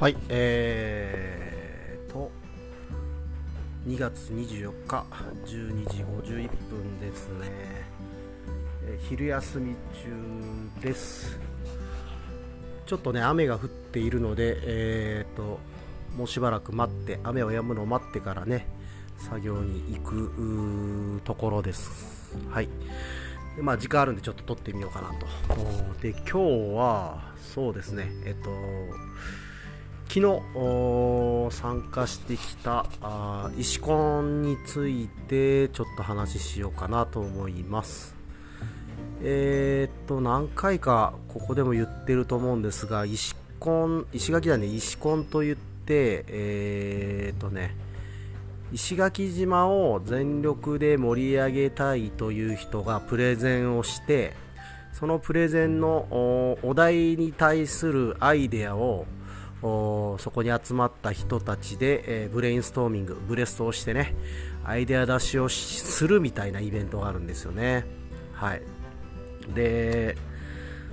はい、えーと、2月24日、12時51分ですね、え昼休み中です。ちょっとね、雨が降っているので、えーと、もうしばらく待って、雨を止むのを待ってからね、作業に行くところです。はい。でまあ、時間あるんでちょっと撮ってみようかなと。で、今日は、そうですね、えっと、昨日参加してきたあ石コンについてちょっと話しようかなと思います。えーっと何回かここでも言ってると思うんですが石コン石垣だね。石コンと言ってえーっとね石垣島を全力で盛り上げたいという人がプレゼンをしてそのプレゼンのお題に対するアイデアをそこに集まった人たちで、えーブレインストーミングブレストをしてねアイデア出しをするみたいなイベントがあるんですよね。はい。で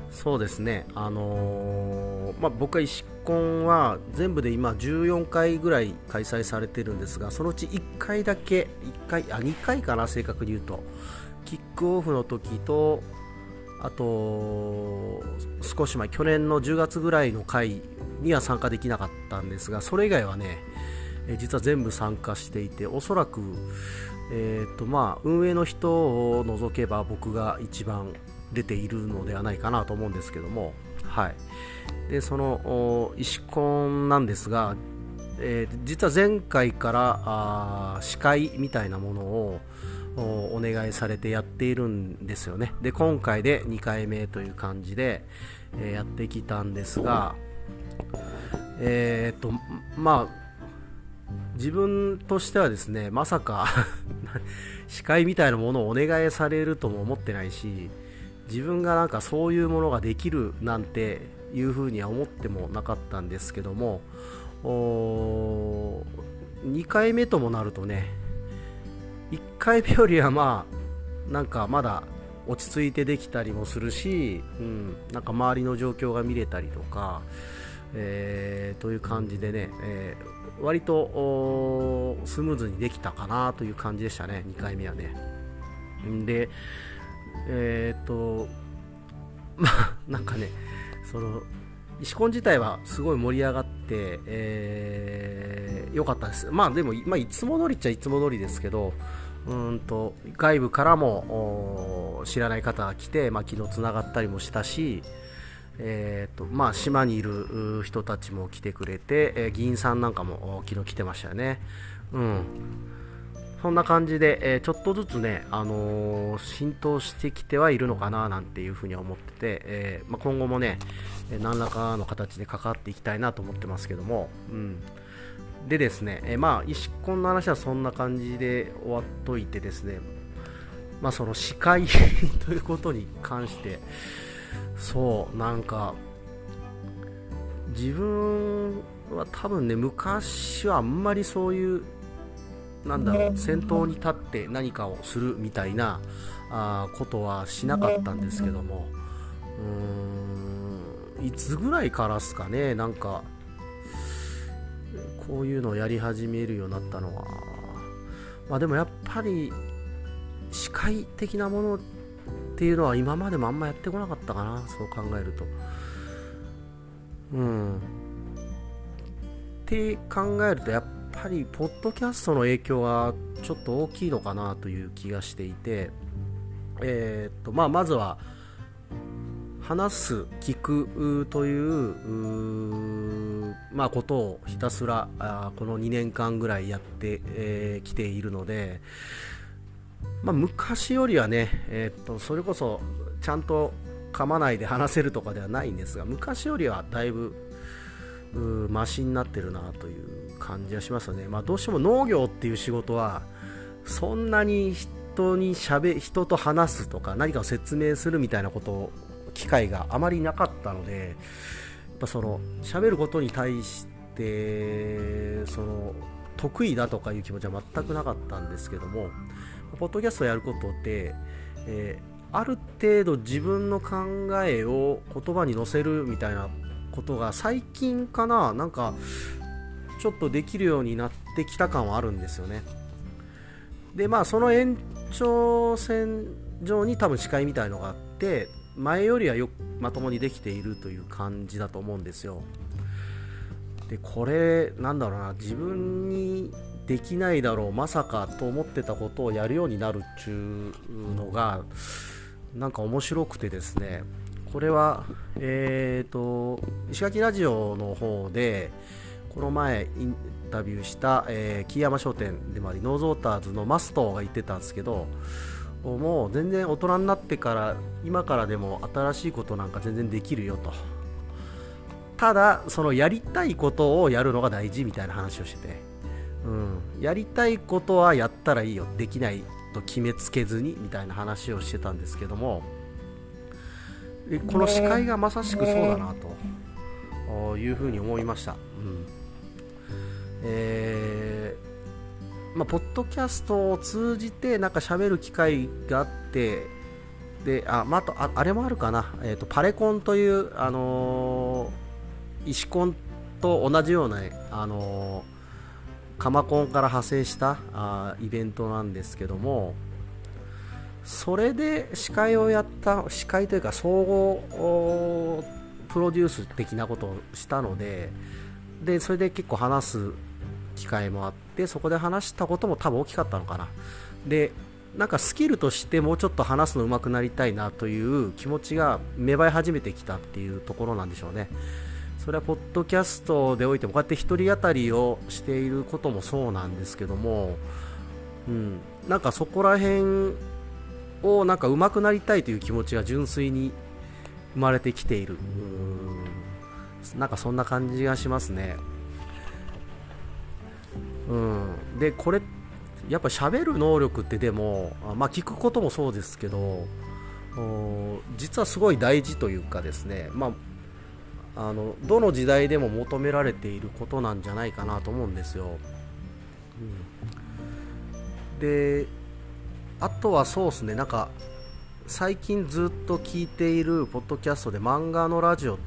そうですね。あのーまあ、僕は石コンは全部で今14回ぐらい開催されてるんですがそのうち1回だけ1回あ2回かな正確に言うと。キックオフの時とあと少し前去年の10月ぐらいの回には参加できなかったんですがそれ以外はね実は全部参加していておそらく、えーとまあ、運営の人を除けば僕が一番出ているのではないかなと思うんですけども、はい、でその石コンなんですが、えー実は前回から司会みたいなものをおお願いされてやっているんですよね。で今回で2回目という感じで、えーやってきたんですがえーっとまあ自分としてはですねまさか 司会みたいなものをお願いされるとも思ってないし自分がなんかそういうものができるなんていうふうには思ってもなかったんですけども2回目ともなるとね1回目よりはまあなんかまだ落ち着いてできたりもするし、うん、なんか周りの状況が見れたりとか、えーという感じでね、えー割とスムーズにできたかなという感じでしたね、2回目はね。で、えーっと、まあ、なんかね、その、石コン自体はすごい盛り上がって、えー、よかったです。まあでも、まあ、いつも通りっちゃいつも通りですけど、うんと外部からも知らない方が来て、まあ、昨日つながったりもしたし、えーとまあ、島にいる人たちも来てくれて、えー議員さんなんかも昨日来てましたよね。うんそんな感じで、えーちょっとずつね、あのー浸透してきてはいるのかななんていうふうに思ってて、えーまあ、今後もね、何らかの形で関わっていきたいなと思ってますけども、うん、でですね、えーまあ、石コンの話はそんな感じで終わっといてですね、まあ、その司会 ということに関して、そう、なんか、自分は多分ね、昔はあんまりそういう、なんだろう、先頭に立って何かをするみたいなあーことはしなかったんですけども、うーん、いつぐらいからですかね、なんか、こういうのをやり始めるようになったのは、まあでもやっぱり、司会的なものっていうのは今までもあんまやってこなかったかな。そう考えると。うん。って考えるとやっぱりポッドキャストの影響はちょっと大きいのかなという気がしていて。えーっとまあまずは話す聞くというまあ、ことをひたすらあこの2年間ぐらいやってき、えーているので、まあ、昔よりはね、えーっとそれこそちゃんと噛まないで話せるとかではないんですが昔よりはだいぶうーマシになってるなという感じがしますよね、まあ、どうしても農業っていう仕事はそんなに人にしゃべ人と話すとか何かを説明するみたいなこと機会があまりなかったのでぱその喋ることに対してその得意だとかいう気持ちは全くなかったんですけどもポッドキャストをやることって、えーある程度自分の考えを言葉に乗せるみたいなことが最近かななんかちょっとできるようになってきた感はあるんですよね。でまあその延長線上に多分視界みたいのがあって前よりはよまともにできているという感じだと思うんですよ。でこれなんだろうな。自分にできないだろうまさかと思ってたことをやるようになるっていうのがなんか面白くてですね。これはえっ、ー、と石垣ラジオの方でこの前インタビューした、えー、木山商店でもありノーズウォーターズのマストが言ってたんですけどもう全然大人になってから今からでも新しいことなんか全然できるよと。ただそのやりたいことをやるのが大事みたいな話をしてて、うん、やりたいことはやったらいいよできないと決めつけずにみたいな話をしてたんですけども。この司会がまさしくそうだなと。いうふうに思いました、うん。えー、まあ、ポッドキャストを通じてなんか喋る機会があってであ,、まあ、あとああれもあるかな、えーと、パレコンという、あのー、石コンと同じような、あのー、カマコンから派生したあイベントなんですけどもそれで司会をやった司会というか総合プロデュース的なことをしたのででそれで結構話す機会もあってそこで話したことも多分大きかったのかな。でなんかスキルとしてもうちょっと話すの上手くなりたいなという気持ちが芽生え始めてきたっていうところなんでしょうね。それはポッドキャストでおいてもこうやって1人当たりをしていることもそうなんですけども、うん、なんかそこら辺をなんか上手くなりたいという気持ちが純粋に生まれてきている。なんかそんな感じがしますね。うん。でこれやっぱ喋る能力ってでもまあ聞くこともそうですけど実はすごい大事というかですねまああのどの時代でも求められていることなんじゃないかなと思うんですよ、うん、であとはそうですねなんか最近ずっと聞いているポッドキャストで漫画のラジオっ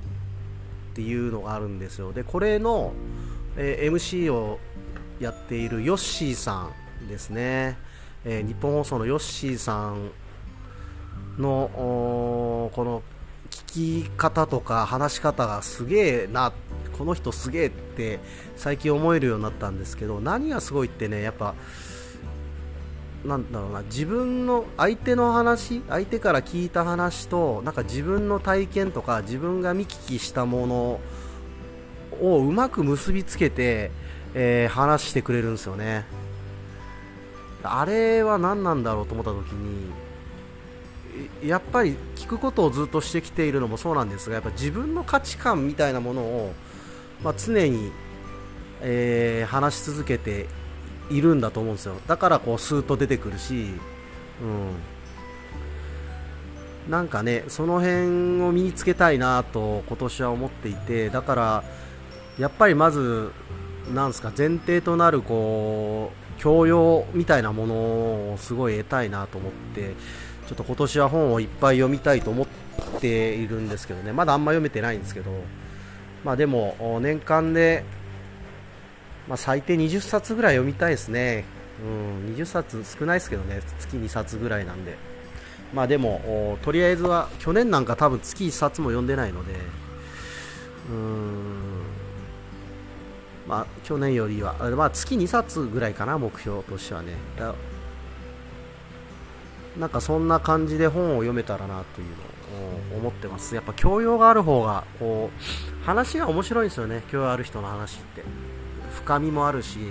ていうのがあるんですよ。でこれの、え、MC をやっているヨッシーさんですね、えー、日本放送のヨッシーさんのこの聞き方とか話し方がすげえなこの人すげえって最近思えるようになったんですけど何がすごいってねやっぱなんだろうな自分の相手の話相手から聞いた話となんか自分の体験とか自分が見聞きしたものをうまく結びつけて、えー、話してくれるんですよね。あれは何なんだろうと思った時にやっぱり聞くことをずっとしてきているのもそうなんですがやっぱ自分の価値観みたいなものを、まあ、常に、えー、話し続けているんだと思うんですよ。だからこうスーッと出てくるし、うん、なんかねその辺を身につけたいなと今年は思っていてだからやっぱりまずなんすか前提となるこう教養みたいなものをすごい得たいなと思ってちょっと今年は本をいっぱい読みたいと思っているんですけどねまだあんま読めてないんですけどまあでも年間でまあ、最低20冊ぐらい読みたいですね、うん、20冊少ないですけどね月2冊ぐらいなんで。まあでもとりあえずは去年なんか多分月1冊も読んでないのでうんまあ去年よりは、まあ、月2冊ぐらいかな目標としてはね。なんかそんな感じで本を読めたらなというのを思ってます。やっぱ教養がある方がこう話が面白いんですよね。教養ある人の話って。深みもあるし。う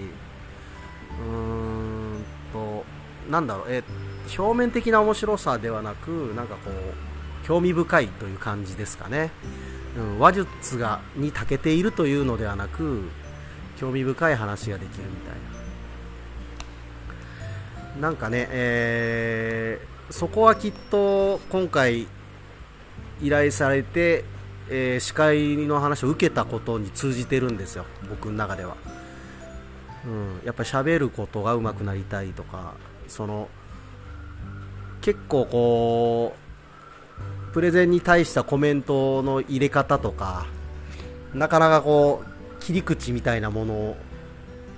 ーんとなんだろう。え表面的な面白さではなくなんかこう興味深いという感じですかね、うん、話術がに長けているというのではなく興味深い話ができるみたいななんかね、えー、そこはきっと今回依頼されて、えー、司会の話を受けたことに通じてるんですよ僕の中では。うん、やっぱり喋ることが上手くなりたいとかその結構こうプレゼンに対したコメントの入れ方とかなかなかこう切り口みたいなものを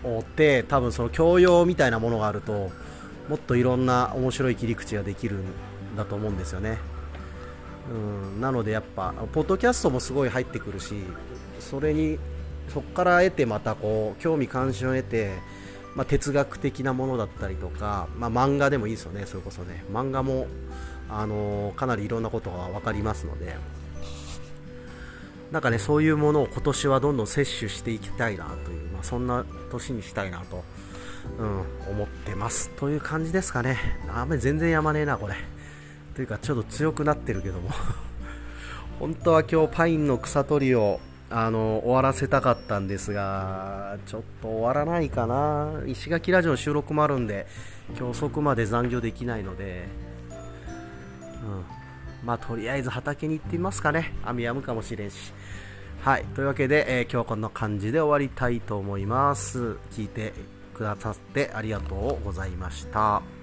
追って多分その教養みたいなものがあるともっといろんな面白い切り口ができるんだと思うんですよね。うん、なのでやっぱポッドキャストもすごい入ってくるしそれにそこから得てまたこう興味関心を得て、まあ、哲学的なものだったりとか、まあ、漫画でもいいですよね。それこそね。漫画も、あの、かなりいろんなことが分かりますので。なんかねそういうものを今年はどんどん摂取していきたいなという、まあ、そんな年にしたいなと、うん、思ってます。という感じですかね。雨全然やまねえなこれ。というかちょっと強くなってるけども。本当は今日パインの草取りをあの終わらせたかったんですがちょっと終わらないかな。石垣ラジオの収録もあるんで今日遅くまで残業できないので、うん、まあとりあえず畑に行ってみますかね。雨止むかもしれんし。はい。というわけで、えー、今日はこんな感じで終わりたいと思います。聞いてくださってありがとうございました。